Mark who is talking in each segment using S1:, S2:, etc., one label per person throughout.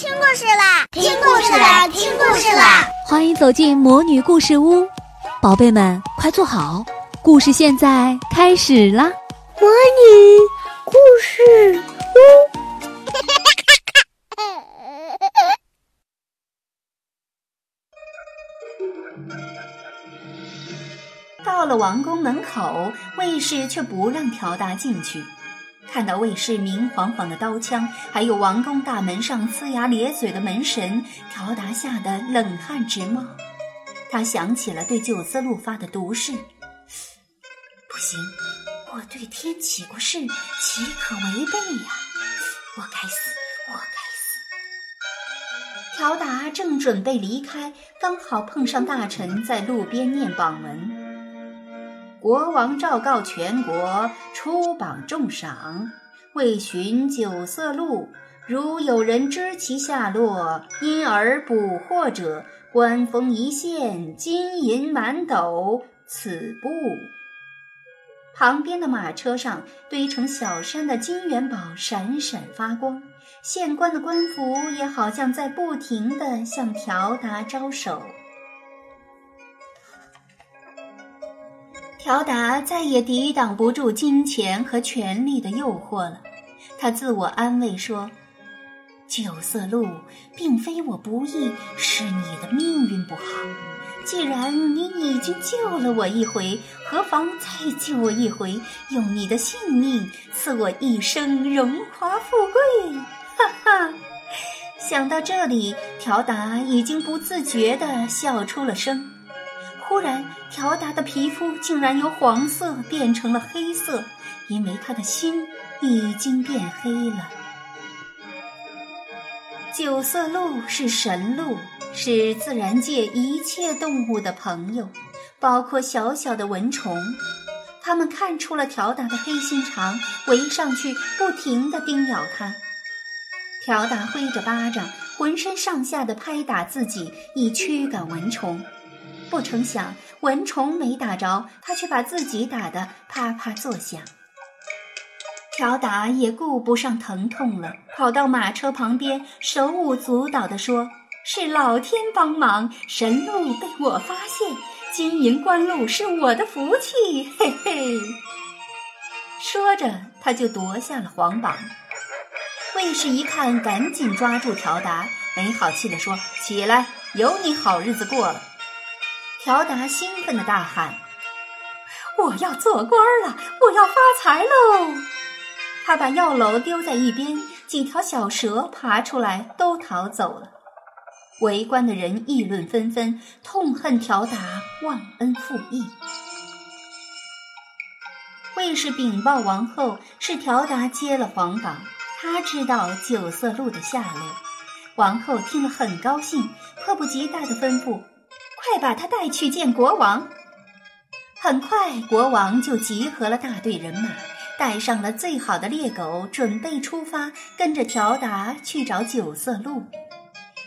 S1: 听故事啦！听故事啦！听故事啦！
S2: 欢迎走进魔女故事屋，宝贝们快坐好，故事现在开始啦！
S1: 魔女故事屋，
S3: 到了王宫门口，卫士却不让条大进去。看到卫士明晃晃的刀枪，还有王宫大门上呲牙咧嘴的门神，条达吓得冷汗直冒。他想起了对九思鹿发的毒誓，不行，我对天起过誓，岂可违背呀？我该死，我该死！条达正准备离开，刚好碰上大臣在路边念榜文。国王昭告全国，出榜重赏，为寻九色鹿。如有人知其下落，因而捕获者，官封一县，金银满斗。此部旁边的马车上堆成小山的金元宝闪闪发光，县官的官服也好像在不停地向条达招手。条达再也抵挡不住金钱和权力的诱惑了，他自我安慰说：“九色鹿并非我不义，是你的命运不好。既然你已经救了我一回，何妨再救我一回，用你的性命赐我一生荣华富贵？”哈哈！想到这里，条达已经不自觉地笑出了声。忽然，条达的皮肤竟然由黄色变成了黑色，因为他的心已经变黑了。九色鹿是神鹿，是自然界一切动物的朋友，包括小小的蚊虫。它们看出了条达的黑心肠，围上去不停地叮咬他。条达挥着巴掌，浑身上下的拍打自己，以驱赶蚊虫。不成想，蚊虫没打着，他却把自己打得啪啪作响。条达也顾不上疼痛了，跑到马车旁边，手舞足蹈地说：“是老天帮忙，神鹿被我发现，金银官禄是我的福气。”嘿嘿。说着，他就夺下了皇榜。卫士一看，赶紧抓住条达，没好气地说：“起来，有你好日子过了。”条达兴奋地大喊：“我要做官了！我要发财喽！”他把药篓丢在一边，几条小蛇爬出来，都逃走了。围观的人议论纷纷，痛恨条达忘恩负义。卫士禀报王后，是条达接了皇榜，他知道九色鹿的下落。王后听了很高兴，迫不及待地吩咐。快把他带去见国王。很快，国王就集合了大队人马，带上了最好的猎狗，准备出发，跟着条达去找九色鹿。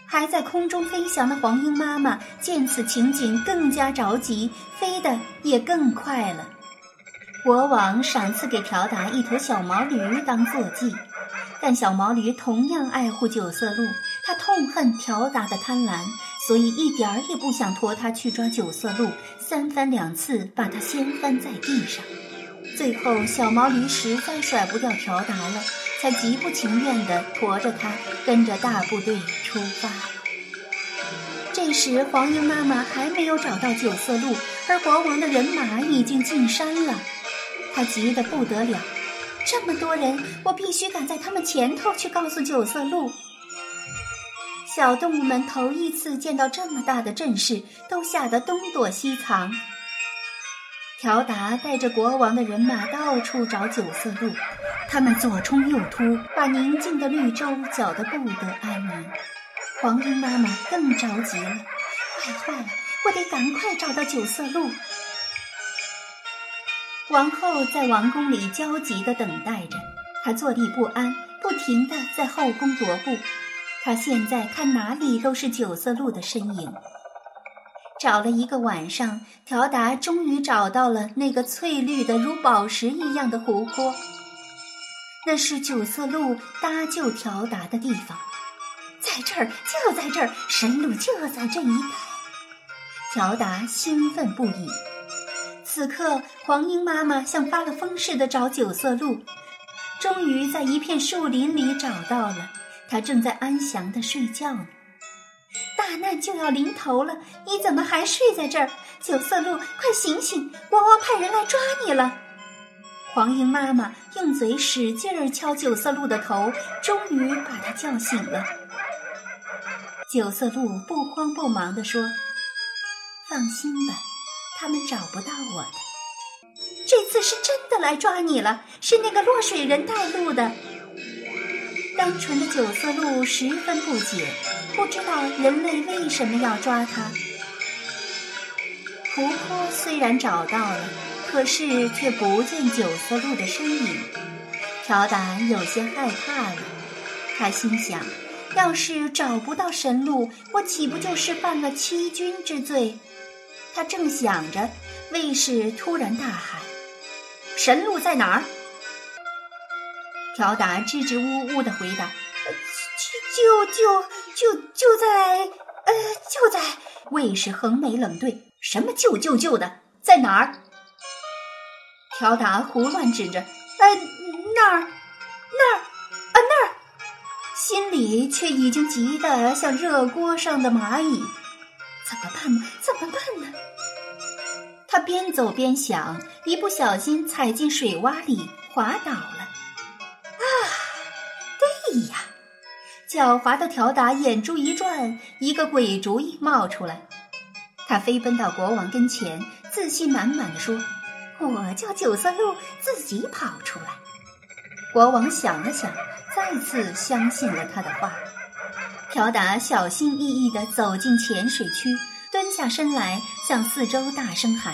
S3: 还在空中飞翔的黄莺妈妈见此情景，更加着急，飞得也更快了。国王赏赐给条达一头小毛驴当坐骑，但小毛驴同样爱护九色鹿，它痛恨条达的贪婪。所以一点儿也不想驮他去抓九色鹿，三番两次把他掀翻在地上。最后，小毛驴实在甩不掉条达了，才极不情愿地驮着他跟着大部队出发。这时，黄莺妈妈还没有找到九色鹿，而国王的人马已经进山了。他急得不得了，这么多人，我必须赶在他们前头去告诉九色鹿。小动物们头一次见到这么大的阵势，都吓得东躲西藏。乔达带着国王的人马到处找九色鹿，他们左冲右突，把宁静的绿洲搅得不得安宁。黄莺妈妈更着急了，快坏了，我得赶快找到九色鹿。王后在王宫里焦急地等待着，她坐立不安，不停地在后宫踱步。他现在看哪里都是九色鹿的身影。找了一个晚上，条达终于找到了那个翠绿的如宝石一样的湖泊。那是九色鹿搭救条达的地方。在这儿，就在这儿，神鹿就在这一带。条达兴奋不已。此刻，黄莺妈妈像发了疯似的找九色鹿，终于在一片树林里找到了。他正在安详的睡觉呢。大难就要临头了，你怎么还睡在这儿？九色鹿，快醒醒！国王派人来抓你了。黄莺妈妈用嘴使劲儿敲九色鹿的头，终于把它叫醒了。九色鹿不慌不忙地说：“放心吧，他们找不到我的。这次是真的来抓你了，是那个落水人带路的。”单纯的九色鹿十分不解，不知道人类为什么要抓它。湖泊虽然找到了。可是却不见九色鹿的身影，乔达有些害怕了。他心想：要是找不到神鹿，我岂不就是犯了欺君之罪？他正想着，卫士突然大喊：“神鹿在哪儿？”条达支支吾吾的回答：“就就就就在……呃，就在……”卫士横眉冷对：“什么就就就的？在哪儿？”条达胡乱指着，呃，那儿，那儿，啊，那儿，心里却已经急得像热锅上的蚂蚁。怎么办呢？怎么办呢？他边走边想，一不小心踩进水洼里，滑倒了。狡猾的乔达眼珠一转，一个鬼主意冒出来。他飞奔到国王跟前，自信满满的说。我叫九色鹿自己跑出来。国王想了想，再次相信了他的话。朴达小心翼翼地走进浅水区，蹲下身来，向四周大声喊：“